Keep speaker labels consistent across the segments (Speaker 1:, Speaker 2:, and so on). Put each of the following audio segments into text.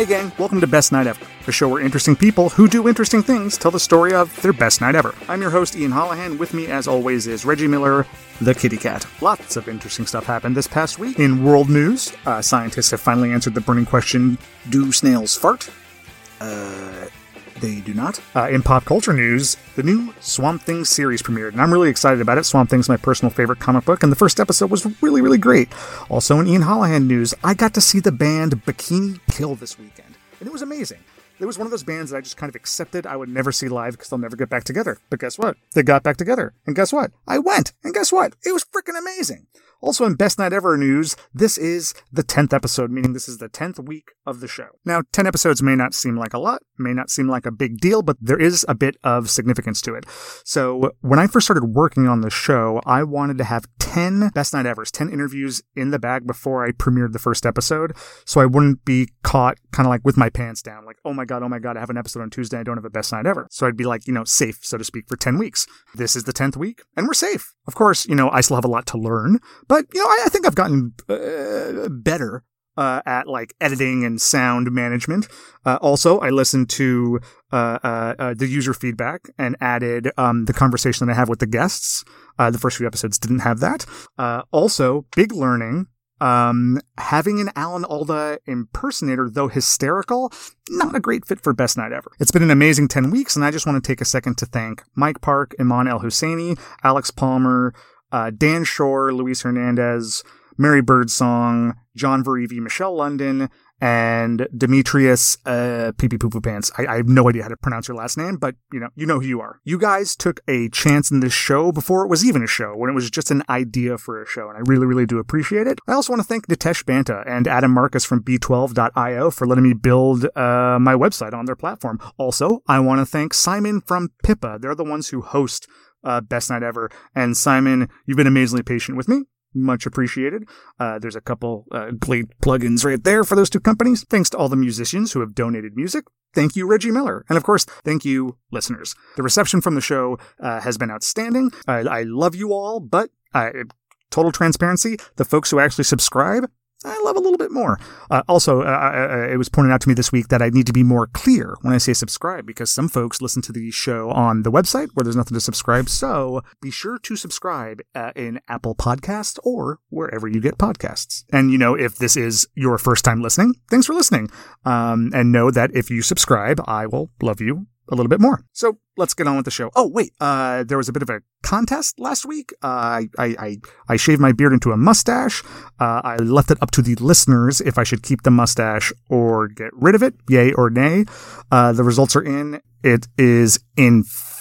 Speaker 1: Hey, gang, welcome to Best Night Ever, a show where interesting people who do interesting things tell the story of their best night ever. I'm your host, Ian Hollahan. With me, as always, is Reggie Miller, the kitty cat. Lots of interesting stuff happened this past week. In world news, uh, scientists have finally answered the burning question do snails fart? Uh, they do not. Uh, in pop culture news, the new Swamp Thing series premiered, and I'm really excited about it. Swamp Thing's my personal favorite comic book, and the first episode was really, really great. Also, in Ian Holohan news, I got to see the band Bikini Kill this weekend, and it was amazing. It was one of those bands that I just kind of accepted I would never see live because they'll never get back together. But guess what? They got back together. And guess what? I went. And guess what? It was freaking amazing. Also, in Best Night Ever news, this is the 10th episode, meaning this is the 10th week of the show. Now, 10 episodes may not seem like a lot, may not seem like a big deal, but there is a bit of significance to it. So, when I first started working on the show, I wanted to have 10 Best Night Evers, 10 interviews in the bag before I premiered the first episode, so I wouldn't be caught kind of like with my pants down, like, oh my god, oh my god, I have an episode on Tuesday, I don't have a Best Night Ever. So I'd be like, you know, safe, so to speak, for 10 weeks. This is the 10th week, and we're safe. Of course, you know, I still have a lot to learn, but, you know, I, I think I've gotten uh, better uh, at like editing and sound management. Uh, also, I listened to uh, uh, uh, the user feedback and added um, the conversation that I have with the guests. the first few episodes didn't have that. also, big learning. Um, having an Alan Alda impersonator, though hysterical, not a great fit for Best Night Ever. It's been an amazing 10 weeks, and I just want to take a second to thank Mike Park, Iman El Husseini, Alex Palmer, Dan Shore, Luis Hernandez, Mary Birdsong, John Verivi, Michelle London, and Demetrius uh, Pee Pee Poo Poo Pants. I, I, have no idea how to pronounce your last name, but you know, you know who you are. You guys took a chance in this show before it was even a show, when it was just an idea for a show, and I really, really do appreciate it. I also want to thank Nitesh Banta and Adam Marcus from B12.io for letting me build uh, my website on their platform. Also, I want to thank Simon from Pippa. They're the ones who host uh, Best Night Ever. And Simon, you've been amazingly patient with me much appreciated. Uh, there's a couple uh, Glade plugins right there for those two companies. Thanks to all the musicians who have donated music. Thank you, Reggie Miller. And of course, thank you, listeners. The reception from the show uh, has been outstanding. I, I love you all, but uh, total transparency, the folks who actually subscribe, I love a little bit more. Uh, also, uh, uh, uh, it was pointed out to me this week that I need to be more clear when I say subscribe because some folks listen to the show on the website where there's nothing to subscribe. So be sure to subscribe uh, in Apple Podcasts or wherever you get podcasts. And you know, if this is your first time listening, thanks for listening. Um, and know that if you subscribe, I will love you a little bit more. So let's get on with the show. Oh wait, uh, there was a bit of a contest last week. Uh, I, I I shaved my beard into a mustache. Uh, I left it up to the listeners if I should keep the mustache or get rid of it, yay or nay. Uh, the results are in. It is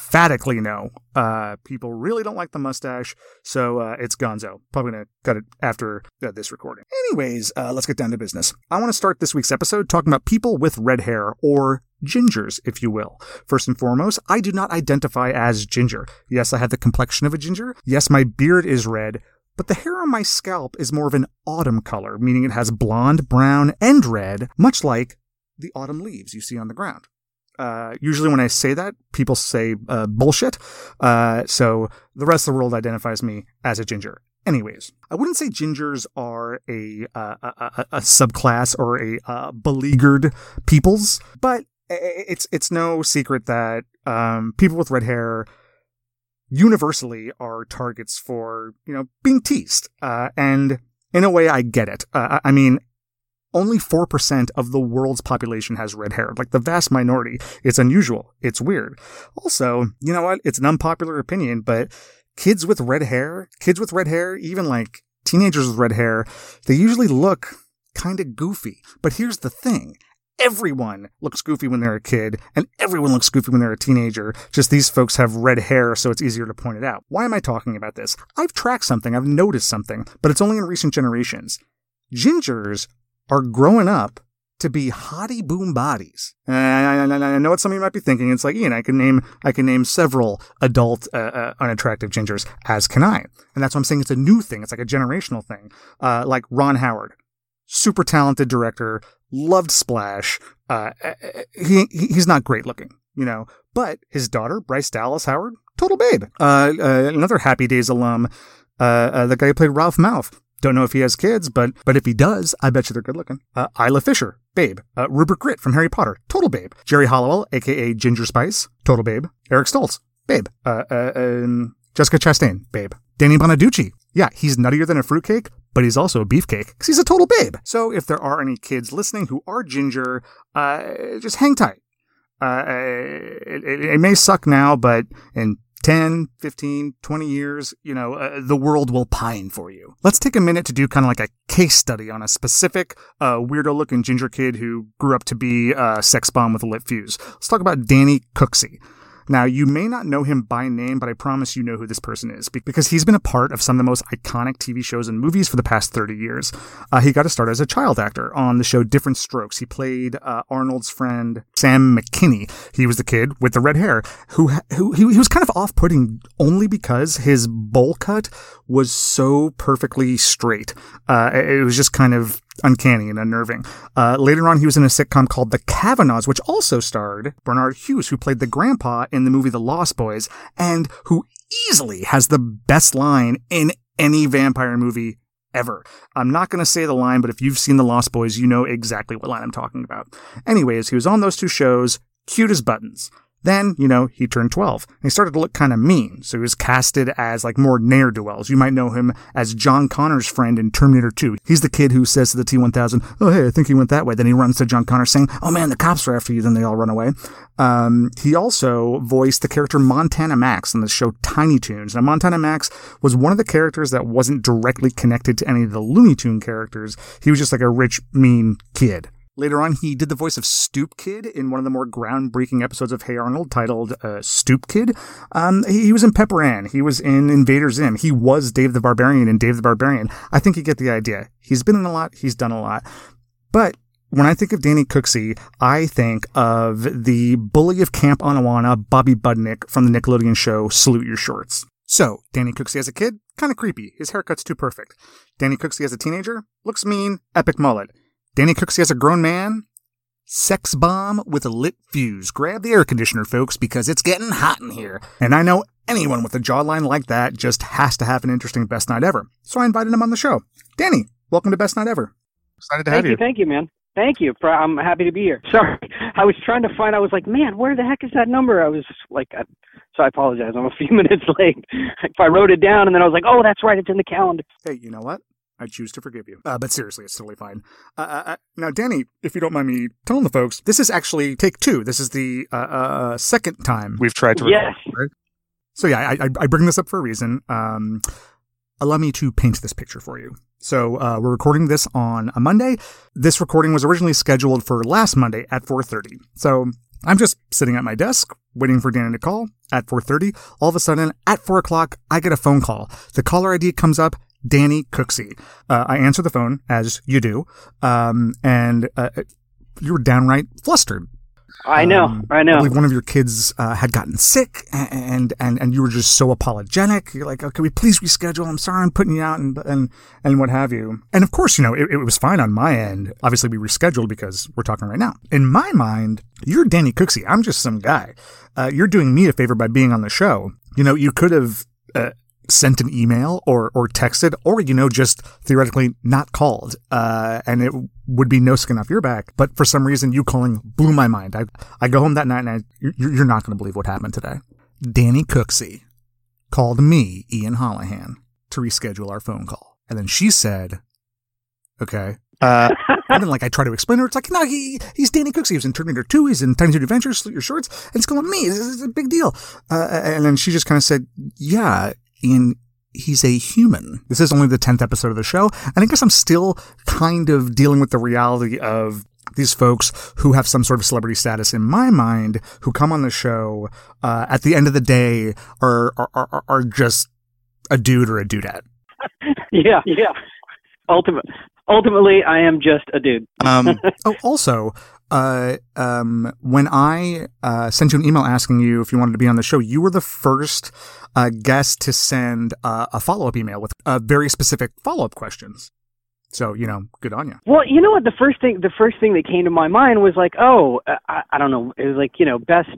Speaker 1: emphatically no. Uh, people really don't like the mustache, so uh, it's gonzo. Probably gonna cut it after uh, this recording. Anyways, uh, let's get down to business. I want to start this week's episode talking about people with red hair, or gingers, if you will. First and foremost, I do not identify as ginger. Yes, I have the complexion of a ginger. Yes, my beard is red. But the hair on my scalp is more of an autumn color, meaning it has blonde, brown, and red, much like the autumn leaves you see on the ground. Uh, usually when I say that, people say uh, bullshit. Uh, so the rest of the world identifies me as a ginger. Anyways, I wouldn't say gingers are a, uh, a, a, subclass or a uh, beleaguered peoples, but it's it's no secret that um, people with red hair universally are targets for you know being teased, and in a way, I get it. I mean, only 4% of the world's population has red hair. Like the vast minority. It's unusual. It's weird. Also, you know what? It's an unpopular opinion, but kids with red hair, kids with red hair, even like teenagers with red hair, they usually look kind of goofy. But here's the thing everyone looks goofy when they're a kid, and everyone looks goofy when they're a teenager. Just these folks have red hair, so it's easier to point it out. Why am I talking about this? I've tracked something, I've noticed something, but it's only in recent generations. Gingers are growing up to be hottie boom bodies. And I, know what some of you might be thinking. It's like, Ian, I can name, I can name several adult, uh, uh, unattractive gingers, as can I. And that's why I'm saying it's a new thing. It's like a generational thing. Uh, like Ron Howard, super talented director, loved Splash. Uh, uh, uh he, he's not great looking, you know, but his daughter, Bryce Dallas Howard, total babe. Another Happy Days alum, the guy who played Ralph Malph, Don't know if he has kids, but but if he does, I bet you they're good looking. Uh, Isla Fisher, babe. Uh, Rupert Grint from Harry Potter, total babe. Geri Halliwell, aka Ginger Spice, total babe. Eric Stoltz, babe. Uh, uh, um, Jessica Chastain, babe. Danny Bonaduce, yeah, he's nuttier than a fruitcake, but he's also a beefcake because he's a total babe. So if there are any kids listening who are ginger, uh, just hang tight. Uh, it, it, it, may suck now, but in 10, 15, 20 years, you know, uh, the world will pine for you. Let's take a minute to do kind of like a case study on a specific uh, weirdo looking ginger kid who grew up to be a sex bomb with a lit fuse. Let's talk about Danny Cooksey. Now, you may not know him by name, but I promise you know who this person is because he's been a part of some of the most iconic TV shows and movies for the past 30 years. Uh, he got to start as a child actor on the show Diff'rent Strokes. He played uh, Arnold's friend Sam McKinney. He was the kid with the red hair who, who he, he was kind of off-putting only because his bowl cut was so perfectly straight. Uh, it was just kind of uncanny and unnerving. Uh, later on, he was in a sitcom called The Cavanaughs, which also starred Bernard Hughes, who played the grandpa in the movie The Lost Boys, and who easily has the best line in any vampire movie ever. I'm not going to say the line, but if you've seen The Lost Boys, you know exactly what line I'm talking about. Anyways, he was on those two shows, cute as buttons. Then, you know, he turned 12 and he started to look kind of mean. So he was casted as like more ne'er-do-wells. You might know him as John Connor's friend in Terminator 2. He's the kid who says to the T-1000, oh, hey, I think he went that way. Then he runs to John Connor saying, oh man, the cops are after you. Then they all run away. Um, he also voiced the character Montana Max in the show Tiny Toons. Now, Montana Max was one of the characters that wasn't directly connected to any of the Looney Tune characters. He was just like a rich, mean kid. Later on, he did the voice of Stoop Kid in one of the more groundbreaking episodes of Hey Arnold titled uh, Stoop Kid. Um, he, he, was in Pepper Ann. He was in Invader Zim. He was Dave the Barbarian in Dave the Barbarian. I think you get the idea. He's been in a lot. He's done a lot. But when I think of Danny Cooksey, I think of the bully of Camp Anawanna, Bobby Budnick from the Nickelodeon show Salute Your Shorts. So, Danny Cooksey as a kid, kind of creepy. His haircut's too perfect. Danny Cooksey as a teenager, looks mean, epic mullet. Danny Cooksey as a grown man, sex bomb with a lit fuse. Grab the air conditioner, folks, because it's getting hot in here. And I know anyone with a jawline like that just has to have an interesting best night ever. So I invited him on the show. Danny, welcome to Best Night Ever. Excited to
Speaker 2: thank
Speaker 1: have
Speaker 2: you.
Speaker 1: you.
Speaker 2: Thank you, man. Thank you. I'm happy to be here. Sorry, I was trying to find. I was like, man, where the heck is that number? I was like, I, so I apologize. I'm a few minutes late. if I wrote it down and then I was like, oh, that's right. It's in the calendar.
Speaker 1: Hey, you know what? I choose to forgive you. Uh, but seriously, it's totally fine. Uh, uh, uh, now, Danny, if you don't mind me telling the folks, this is actually take two. This is the uh, uh, second time we've tried to record. Right? So yeah, I, I, I, bring this up for a reason. Um, allow me to paint this picture for you. So we're recording this on a Monday. This recording was originally scheduled for last Monday at 4:30. So I'm just sitting at my desk waiting for Danny to call at 4:30. All of a sudden, at 4 o'clock, I get a phone call. The caller ID comes up Danny Cooksey. Uh, I answer the phone as you do, um, and uh, you were downright flustered.
Speaker 2: I know, um, I know.
Speaker 1: I one of your kids uh, had gotten sick, and and and you were just so apologetic. You're like, "Okay, can we please reschedule? I'm sorry, I'm putting you out, and and and what have you." And of course, you know, it, it was fine on my end. Obviously, we rescheduled because we're talking right now. In my mind, you're Danny Cooksey. I'm just some guy. Uh, you're doing me a favor by being on the show. You know, you could have uh, sent an email or or texted or you know just theoretically not called uh, and it would be no skin off your back but for some reason you calling blew my mind i i go home that night and I, you're, not going to believe what happened today danny cooksey called me ian hollahan to reschedule our phone call and then she said okay uh, and then, like, I try to explain her, it's like, no, he, he's Danny Cooksey. He was in Terminator 2. He's in Tiny Toon Adventures, Your Shorts. And it's going, me, this is a big deal. Uh, and then she just kind of said, yeah, in he's a human. This is only the 10th episode of the show. And I guess I'm still kind of dealing with the reality of these folks who have some sort of celebrity status in my mind who come on the show uh, at the end of the day are, are, are, are just a dude or a dudette.
Speaker 2: yeah, yeah. Ultimate, ultimately, I am just a dude.
Speaker 1: um, oh, also, uh, um, when I uh, sent you an email asking you if you wanted to be on the show, you were the first uh, guest to send uh, a follow up email with uh, very specific follow up questions. So you know, good on you.
Speaker 2: Well, you know what? The first thing, the first thing that came to my mind was like, oh, I, I don't know. It was like you know, best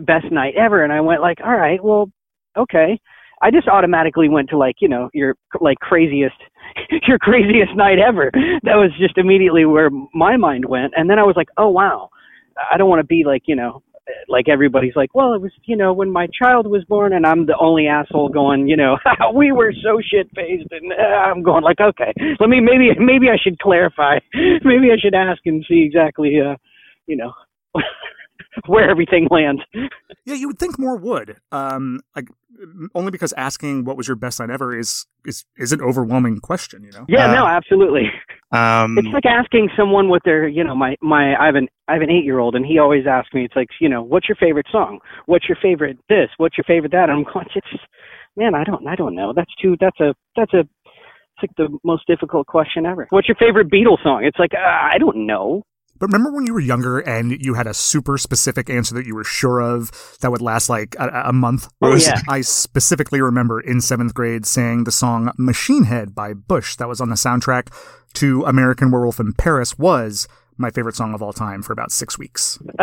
Speaker 2: best night ever, and I went like, all right, well, okay. I just automatically went to like you know your like craziest your craziest night ever. That was just immediately where my mind went, and then I was like, oh wow, I don't want to be like you know like everybody's like, well, it was, you know, when my child was born, and I'm the only asshole going, you know, we were so shit faced, and uh, I'm going like, okay, let me maybe maybe I should clarify, maybe I should ask and see exactly, uh, you know. where everything lands.
Speaker 1: Yeah, you would think more would. Um, like only because asking what was your best night ever is is is an overwhelming question. You know.
Speaker 2: Yeah. Uh, no. Absolutely. Um, it's like asking someone what their, you know, my my I have an I have an eight year old, and he always asks me, it's like, you know, what's your favorite song? What's your favorite this? What's your favorite that? And I'm going, it's, man, I don't I don't know. That's too. That's a that's a it's like the most difficult question ever. What's your favorite Beatles song? It's like uh, I don't know.
Speaker 1: But remember when you were younger and you had a super specific answer that you were sure of that would last like a, a month?
Speaker 2: Oh, yeah.
Speaker 1: I specifically remember in seventh grade saying the song Machine Head by Bush that was on the soundtrack to American Werewolf in Paris was my favorite song of all time for about six weeks.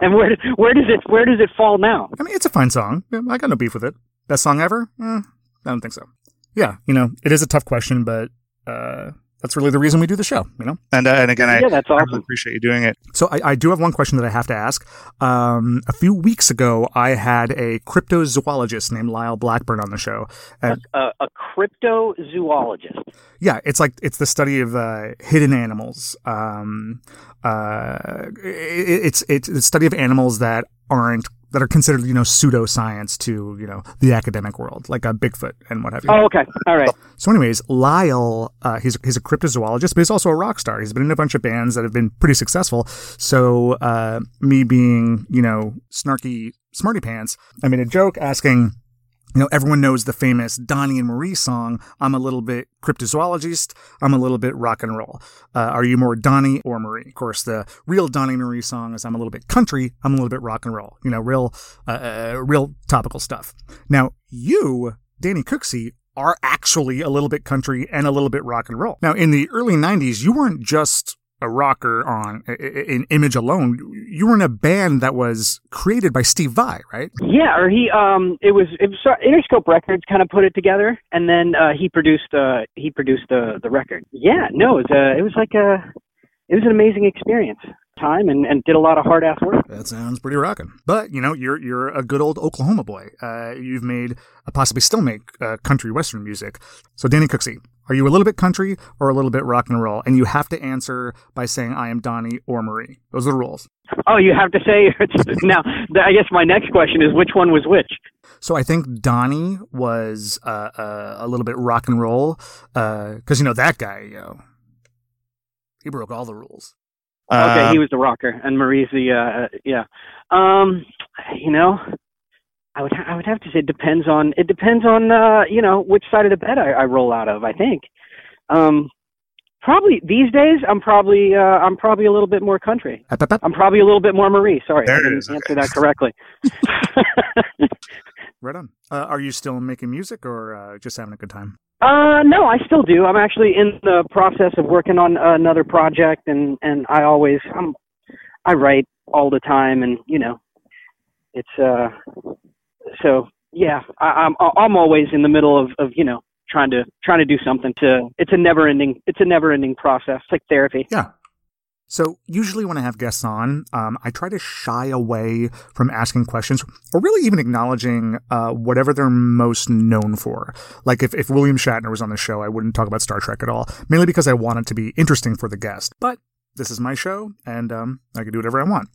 Speaker 2: and where where does it where does it fall now?
Speaker 1: I mean, it's a fine song. I got no beef with it. Best song ever? Eh, I don't think so. Yeah, you know, it is a tough question, but uh, that's really the reason we do the show, you know.
Speaker 3: And uh, and again, I,
Speaker 2: yeah, that's awesome.
Speaker 3: I really appreciate you doing it.
Speaker 1: So I, I, do have one question that I have to ask. Um, a few weeks ago, I had a cryptozoologist named Lyle Blackburn on the show.
Speaker 2: And, a, a, a cryptozoologist.
Speaker 1: Yeah, it's like it's the study of uh, hidden animals. Um, uh, it, it's it's the study of animals that aren't that are considered, you know, pseudoscience to, you know, the academic world, like a Bigfoot and what have you.
Speaker 2: Oh, okay. All right.
Speaker 1: So, anyways, Lyle, uh, he's, he's a cryptozoologist, but he's also a rock star. He's been in a bunch of bands that have been pretty successful. So, uh, me being, you know, snarky smarty pants, I made a joke asking, you know, everyone knows the famous Donnie and Marie song, I'm a little bit cryptozoologist, I'm a little bit rock and roll. Uh, are you more Donnie or Marie? Of course, the real Donnie and Marie song is I'm a little bit country, I'm a little bit rock and roll. You know, real, uh, uh, real topical stuff. Now, you, Danny Cooksey, are actually a little bit country and a little bit rock and roll. Now, in the early 90s, you weren't just a rocker on in image alone you were in a band that was created by steve vai right
Speaker 2: yeah or he um it was it was uh, interscope records kind of put it together and then uh he produced uh he produced the the record yeah no it was uh it was like a it was an amazing experience time and, and did a lot of hard ass work.
Speaker 1: That sounds pretty rocking. But you know, you're you're a good old Oklahoma boy. Uh, you've made, uh, possibly still make uh, country western music. So Danny Cooksey, are you a little bit country or a little bit rock and roll? And you have to answer by saying I am Donnie or Marie. Those are the rules.
Speaker 2: Oh, you have to say now. I guess my next question is which one was which.
Speaker 1: So I think Donnie was uh, uh, a little bit rock and roll because uh, you know that guy, you know, he broke all the rules.
Speaker 2: Okay, he um, was the rocker, and Marie's the uh, yeah. Um, you know, I would ha- I would have to say it depends on it depends on uh, you know which side of the bed I, I roll out of. I think. Um, probably these days I'm probably uh, I'm probably a little bit more country. I'm probably a little bit more Marie. Sorry, there I didn't answer that correctly.
Speaker 1: right on. Uh, are you still making music or uh, just having a good time?
Speaker 2: Uh, no, I still do. I'm actually in the process of working on another project, and and I always I'm I write all the time, and you know, it's uh, so yeah, I, I'm I'm always in the middle of of you know trying to trying to do something to it's a never ending it's a never ending process it's like therapy
Speaker 1: yeah so usually when I have guests on, um, I try to shy away from asking questions or really even acknowledging uh, whatever they're most known for. Like if, if William Shatner was on the show, I wouldn't talk about Star Trek at all, mainly because I want it to be interesting for the guest. But this is my show, and um, I can do whatever I want.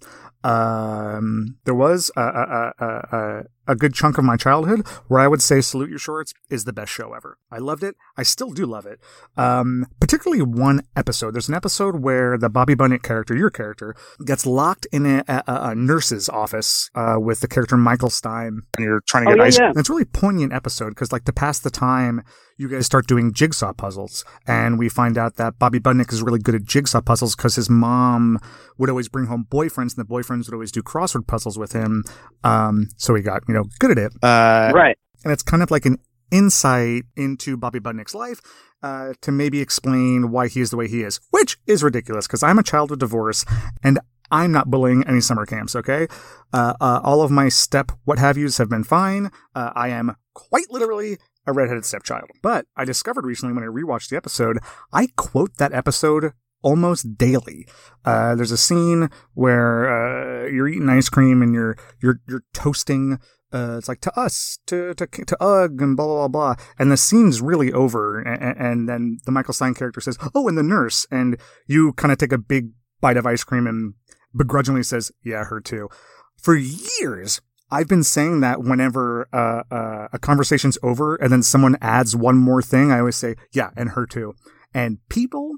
Speaker 1: Um, there was a, a, a, a, good chunk of my childhood where I would say Salute Your Shorts is the best show ever. I loved it. I still do love it. Um, particularly one episode. There's an episode where the Bobby Budnick character, your character, gets locked in a, a nurse's office uh, with the character Michael Stein.
Speaker 3: And you're trying to get
Speaker 2: oh, yeah,
Speaker 3: ice.
Speaker 2: Yeah.
Speaker 1: And it's a really poignant episode because, like, to pass the time, you guys start doing jigsaw puzzles. And we find out that Bobby Budnick is really good at jigsaw puzzles because his mom would always bring home boyfriends and the boyfriends would always do crossword puzzles with him. Um, so he got, you know, good at it.
Speaker 3: Uh,
Speaker 2: right.
Speaker 1: And it's kind of like an insight into Bobby Budnick's life. Uh, to maybe explain why he is the way he is, which is ridiculous because I'm a child of divorce and I'm not bullying any summer camps, okay? Uh, uh, all of my step what have yous have been fine. Uh, I am quite literally a redheaded stepchild. But I discovered recently when I rewatched the episode, I quote that episode almost daily. Uh, there's a scene where uh, you're eating ice cream and you're you're you're toasting. Uh, it's like to us, to to to Ug, and blah blah blah. And the scene's really over, and, and then the Michael Stein character says, "Oh, and the nurse," and you kind of take a big bite of ice cream and begrudgingly says, "Yeah, her too." For years, I've been saying that whenever uh, uh, a conversation's over and then someone adds one more thing, I always say, "Yeah, and her too." And people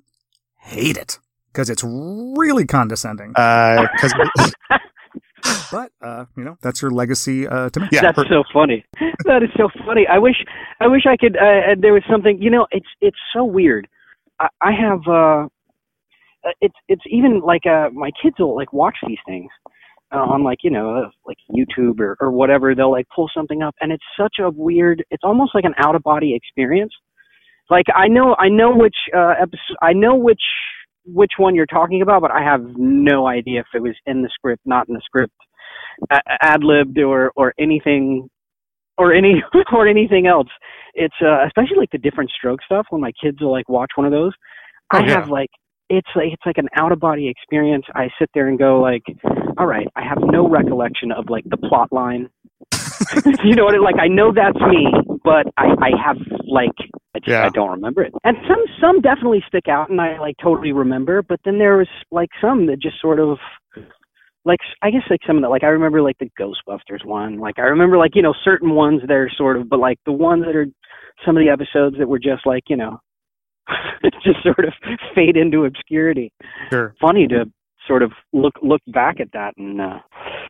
Speaker 1: hate it because it's really condescending.
Speaker 3: Uh, cause
Speaker 1: but uh, you know, that's your legacy uh, to me.
Speaker 3: Yeah,
Speaker 2: That's
Speaker 3: per-
Speaker 2: so funny. That is so funny. I wish I wish I could. Uh, there was something. You know, it's it's so weird. I, I have. uh It's it's even like uh my kids will like watch these things uh, on like you know uh, like YouTube or or whatever. They'll like pull something up, and it's such a weird. It's almost like an out of body experience. Like I know I know which uh episode I know which which one you're talking about, but I have no idea if it was in the script, not in the script, ad libbed or or anything or any or anything else. It's uh, especially like the different stroke stuff when my kids will like watch one of those.
Speaker 3: Oh,
Speaker 2: I
Speaker 3: yeah.
Speaker 2: have like it's like it's like an out of body experience. I sit there and go like, all right, I have no recollection of like the plot line. you know what? I- Like I know that's me, but I I have like I just
Speaker 3: Yeah.
Speaker 2: I don't remember it. And some some definitely stick out, and I like totally remember. But then there was like some that just sort of like I guess like some of the like I remember like the Ghostbusters one. Like I remember like you know certain ones that are sort of, but like the ones that are some of the episodes that were just like you know just sort of fade into obscurity.
Speaker 3: Sure.
Speaker 2: Funny to sort of look look back at that and uh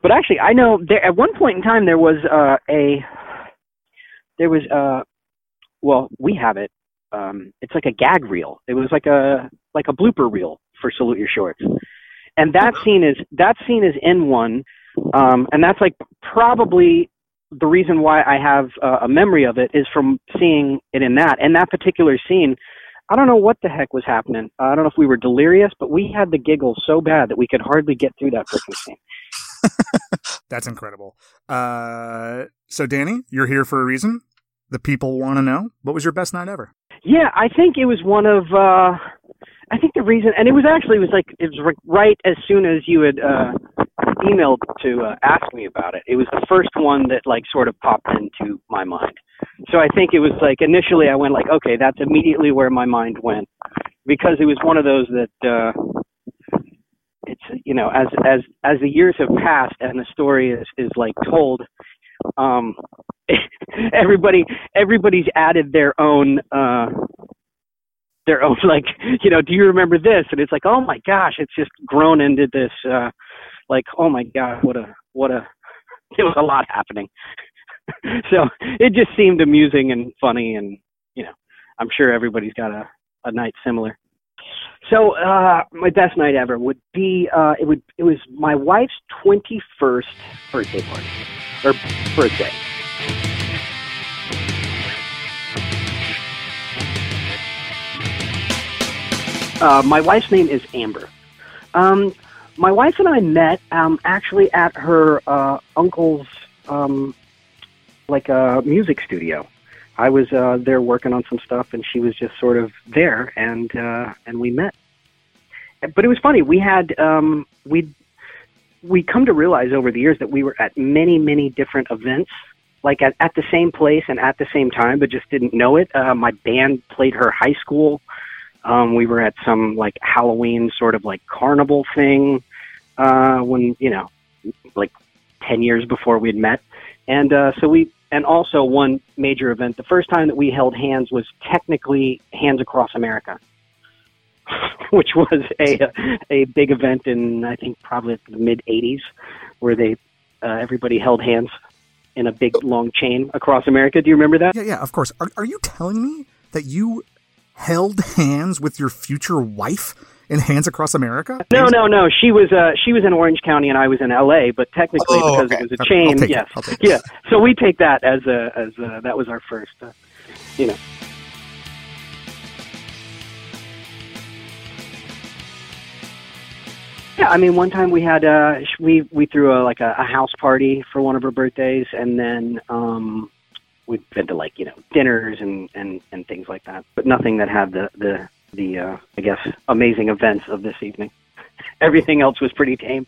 Speaker 2: but actually I know there at one point in time there was uh a there was uh well we have it um it's like a gag reel it was like a like a blooper reel for salute your shorts and that scene is that scene is in one um and that's like probably the reason why I have uh, a memory of it is from seeing it in that and that particular scene I don't know what the heck was happening. Uh, I don't know if we were delirious, but we had the giggles so bad that we could hardly get through that freaking scene.
Speaker 1: That's incredible. Uh, so, Danny, you're here for a reason. The people want to know what was your best night ever.
Speaker 2: Yeah, I think it was one of. uh I think the reason, and it was actually it was like it was ri- right as soon as you had uh emailed to uh, ask me about it. It was the first one that like sort of popped into my mind. So I think it was like initially I went like, okay, that's immediately where my mind went because it was one of those that. uh it's you know as as as the years have passed and the story is is like told um everybody everybody's added their own uh their own like you know do you remember this? And it's like oh my gosh it's just grown into this uh like oh my god what a what a it was a lot happening. So it just seemed amusing and funny and you know i'm sure everybody's got a a night similar. So uh my best night ever would be uh it would it was my wife's 21st birthday party or birthday Uh, my wife's name is Amber. Um, my wife and I met um, actually at her uh, uncle's um, like a music studio. I was uh, there working on some stuff, and she was just sort of there, and uh, and we met. But it was funny. We had um, we we come to realize over the years that we were at many many different events, like at, at the same place and at the same time, but just didn't know it. Uh, my band played her high school. Um, we were at some like Halloween sort of like carnival thing uh, when you know, like ten years before we'd met, and uh, so we and also one major event. The first time that we held hands was technically Hands Across America, which was a a big event in I think probably the mid '80s, where they uh, everybody held hands in a big long chain across America. Do you remember that?
Speaker 1: Yeah, yeah, of course. Are, are you telling me that you held hands with your future wife in Hands Across America?
Speaker 2: No, no, no. She was uh, she was in Orange County and I was in L.A. But technically,
Speaker 3: Oh,
Speaker 2: because
Speaker 3: okay.
Speaker 2: it was a chain, yes,
Speaker 1: I'll take it.
Speaker 2: yeah. So we take that as a as a, that was our first, uh, you know. Yeah, I mean, one time we had uh we we threw a like a, a house party for one of her birthdays, and then um we've been to like you know dinners and and and things like that, but nothing that had the the the uh I guess amazing events of this evening. Everything else was pretty tame.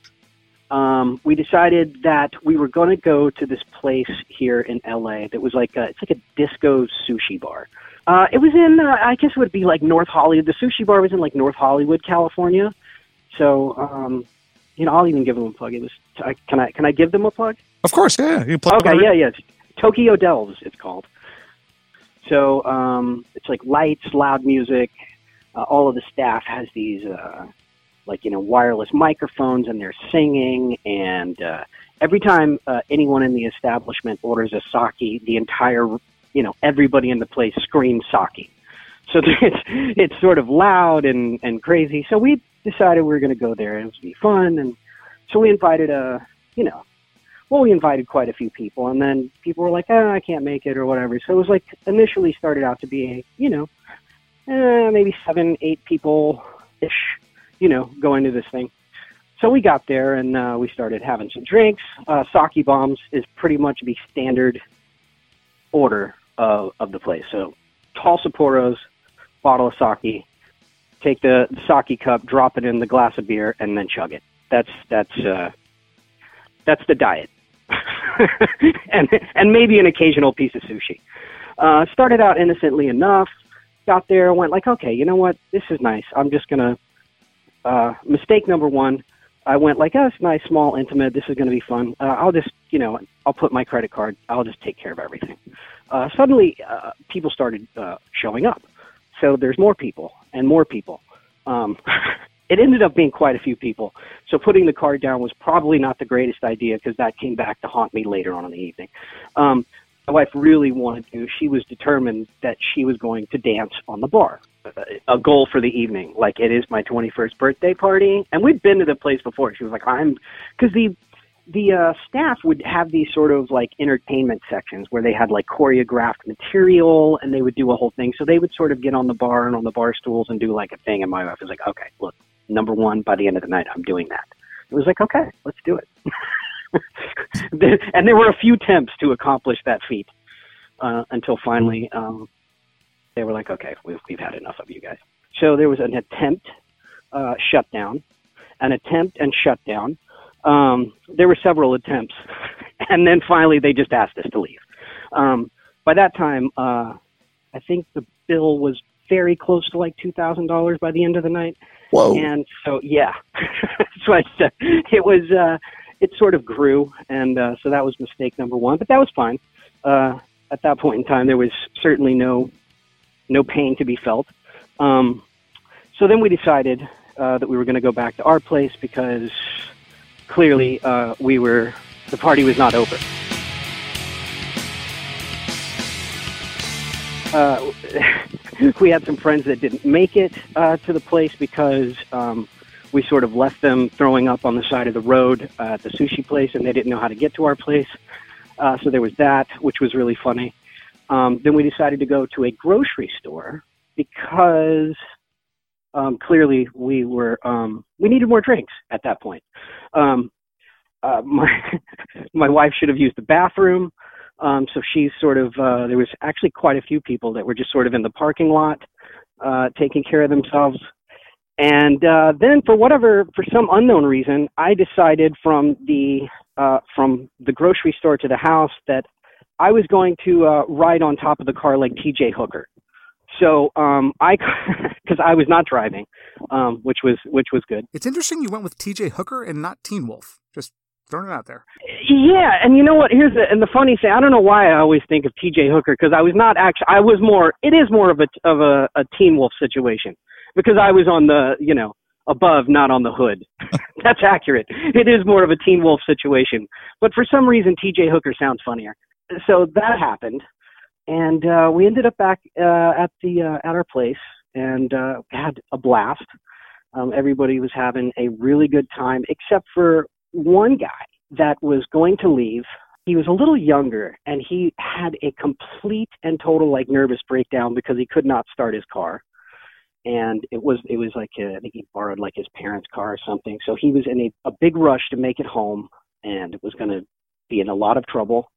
Speaker 2: um, we decided that we were going to go to this place here in LA that was like a, it's like a disco sushi bar. Uh, it was in uh, I guess it would be like North Hollywood. The sushi bar was in like North Hollywood, California. So um, you know, I'll even give them a plug. It was I, can I can I give them a plug?
Speaker 1: Of course, yeah. You plug
Speaker 2: Okay, yeah, yeah. Tokyo Delve's, it's called. So um, it's like lights, loud music. Uh, all of the staff has these, uh, like you know, wireless microphones, and they're singing. And uh, every time uh, anyone in the establishment orders a sake, the entire, you know, everybody in the place screams sake. So it's it's sort of loud and and crazy. So we decided we were going to go there. and It was be fun, and so we invited a, you know, well, we invited quite a few people, and then people were like, "Oh, I can't make it" or whatever. So it was like initially started out to be, you know, eh, maybe seven, eight people ish, you know, going to this thing. So we got there and uh, we started having some drinks. Uh, sake bombs is pretty much the standard order of, of the place. So tall Sapporos, bottle of sake, take the, the sake cup, drop it in the glass of beer, and then chug it. That's that's uh, that's the diet, and and maybe an occasional piece of sushi. Uh, started out innocently enough. Got there, went like, okay, you know what? This is nice. I'm just gonna. Uh, mistake number one. I went like, oh, it's nice, small, intimate. This is to be fun. Uh, I'll just, you know, I'll put my credit card. I'll just take care of everything. Uh, suddenly, uh, people started uh, showing up. So there's more people and more people. Um, it ended up being quite a few people. So putting the card down was probably not the greatest idea because that came back to haunt me later on in the evening. Um, my wife really wanted to. She was determined that she was going to dance on the bar. A goal for the evening. Like it is my 21st birthday party, and we'd been to the place before. She was like, "I'm," because the the uh, staff would have these sort of like entertainment sections where they had like choreographed material and they would do a whole thing. So they would sort of get on the bar and on the bar stools and do like a thing. And my wife was like, okay, look, number one, by the end of the night, I'm doing that. It was like, okay, let's do it. and there were a few attempts to accomplish that feat uh, until finally um, they were like, okay, we've, we've had enough of you guys. So there was an attempt uh, shutdown, an attempt and shutdown. Um, there were several attempts, and then finally they just asked us to leave. Um, by that time, uh, I think the bill was very close to like two thousand dollars by the end of the night.
Speaker 1: Whoa.
Speaker 2: And so, yeah, I said. It was, uh, it sort of grew. And, uh, so that was mistake number one, but that was fine. Uh, at that point in time, there was certainly no, no pain to be felt. Um, so then we decided, uh, that we were going to go back to our place because clearly, uh, we were, the party was not over. Uh, we had some friends that didn't make it uh, to the place because um, we sort of left them throwing up on the side of the road uh, at the sushi place, and they didn't know how to get to our place. Uh, so there was that, which was really funny. Um, then we decided to go to a grocery store because um, clearly we were um, we needed more drinks at that point. Um, uh, my my wife should have used the bathroom. Um, so she's sort of, uh, there was actually quite a few people that were just sort of in the parking lot, uh, taking care of themselves. And, uh, then for whatever, for some unknown reason, I decided from the, uh, from the grocery store to the house that I was going to, uh, ride on top of the car like TJ Hooker. So, um, I, cause I was not driving, um, which was, which was good.
Speaker 1: It's interesting you went with TJ Hooker and not Teen Wolf. Just throwing it out there.
Speaker 2: Yeah, and you know what? Here's the and the funny thing. I don't know why I always think of T.J. Hooker because I was not actually. I was more. It is more of a of a, a Teen Wolf situation because I was on the you know above, not on the hood. That's accurate. It is more of a Teen Wolf situation, but for some reason T.J. Hooker sounds funnier. So that happened, and uh, we ended up back uh, at the uh, at our place and uh, had a blast. Um, everybody was having a really good time, except for one guy that was going to leave. He was a little younger and he had a complete and total like nervous breakdown because he could not start his car. and it was it was like a, I think he borrowed like his parents' car or something. So he was in a, a big rush to make it home, and was going to be in a lot of trouble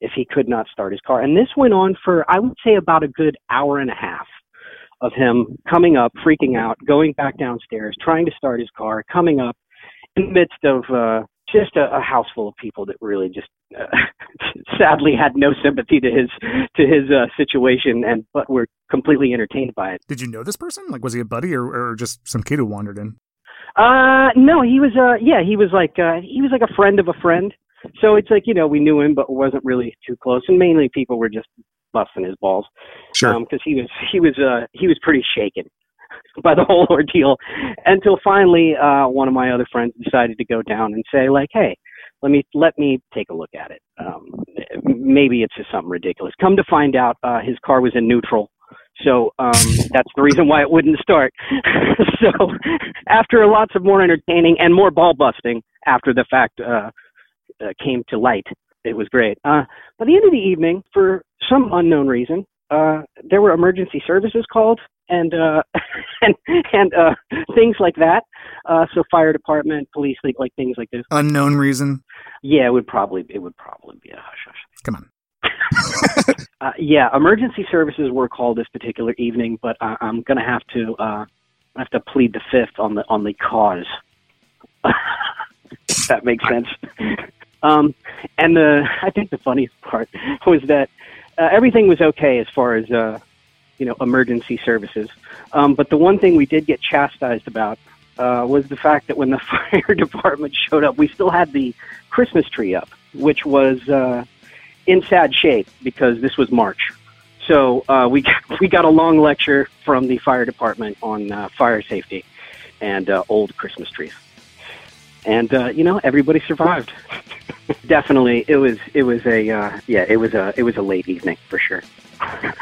Speaker 2: if he could not start his car. And this went on for I would say about a good hour and a half of him coming up, freaking out, going back downstairs, trying to start his car, coming up in the midst of uh, just a, a house full of people that really just uh, sadly had no sympathy to his to his uh, situation and but were completely entertained by it.
Speaker 1: Did you know this person? Like, was he a buddy or, or just some kid who wandered in?
Speaker 2: Uh, no, he was uh, yeah, he was like uh, he was like a friend of a friend. So it's like you know we knew him, but wasn't really too close, and mainly people were just busting his balls.
Speaker 1: Sure.
Speaker 2: Because um, he was he was uh he was pretty shaken by the whole ordeal until finally uh one of my other friends decided to go down and say like, hey, let me let me take a look at it. Um, maybe it's just something ridiculous. Come to find out, uh, his car was in neutral. So um, that's the reason why it wouldn't start. so after lots of more entertaining and more ball busting after the fact uh, uh, came to light, it was great. Uh, by the end of the evening, for some unknown reason, uh, there were emergency services called and uh, and and uh, things like that. Uh, so fire department, police, like, like things like this.
Speaker 1: Unknown reason.
Speaker 2: Yeah, it would probably it would probably be a hush hush.
Speaker 1: Come on.
Speaker 2: uh, yeah, emergency services were called this particular evening, but I, I'm gonna have to uh, have to plead the fifth on the on the cause. if that makes sense. Um, and the I think the funniest part was that uh, everything was okay as far as uh, you know emergency services. Um, but the one thing we did get chastised about uh, was the fact that when the fire department showed up, we still had the Christmas tree up, which was uh, in sad shape because this was March. So uh, we we got a long lecture from the fire department on uh, fire safety and uh, old Christmas trees, and uh, you know everybody survived. Definitely, it was it was a uh, yeah it was a it was a late evening for sure.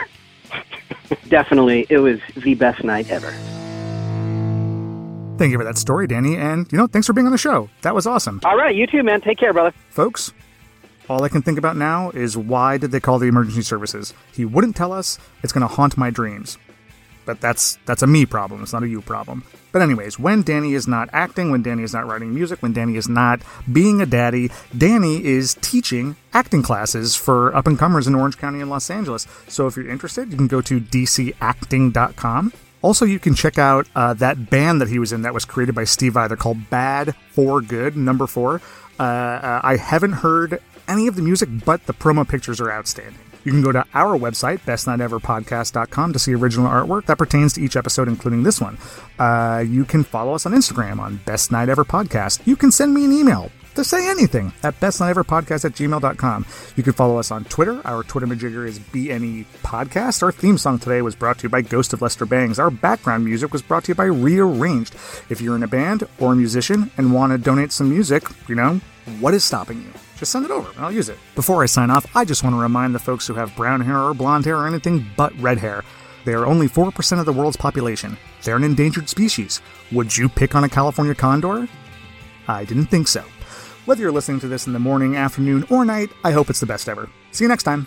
Speaker 2: Definitely, it was the best night ever.
Speaker 1: Thank you for that story, Danny, and you know thanks for being on the show. That was awesome.
Speaker 2: All right, you too, man. Take care, brother.
Speaker 1: Folks, all I can think about now is why did they call the emergency services? He wouldn't tell us. It's going to haunt my dreams. But that's that's a me problem. It's not a you problem. But anyways, when Danny is not acting, when Danny is not writing music, when Danny is not being a daddy, Danny is teaching acting classes for up and comers in Orange County and Los Angeles. So if you're interested, you can go to dcacting.com. Also, you can check out uh, that band that he was in that was created by Steve Vai. They're called Bad for Good, number four. Uh, uh, I haven't heard any of the music, but the promo pictures are outstanding. You can go to our website, bestnighteverpodcast.com, to see original artwork that pertains to each episode, including this one. Uh, you can follow us on Instagram on Best Night Ever Podcast. You can send me an email to say anything at bestnighteverpodcast at gmail.com. You can follow us on Twitter. Our Twitter majigger is BNE Podcast. Our theme song today was brought to you by Ghost of Lester Bangs. Our background music was brought to you by Rearranged. If you're in a band or a musician and want to donate some music, you know, what is stopping you? Just send it over and I'll use it. Before I sign off, I just want to remind the folks who have brown hair or blonde hair or anything but red hair. They are only 4% of the world's population. They're an endangered species. Would you pick on a California condor? I didn't think so. Whether you're listening to this in the morning, afternoon, or night, I hope it's the best ever. See you next time.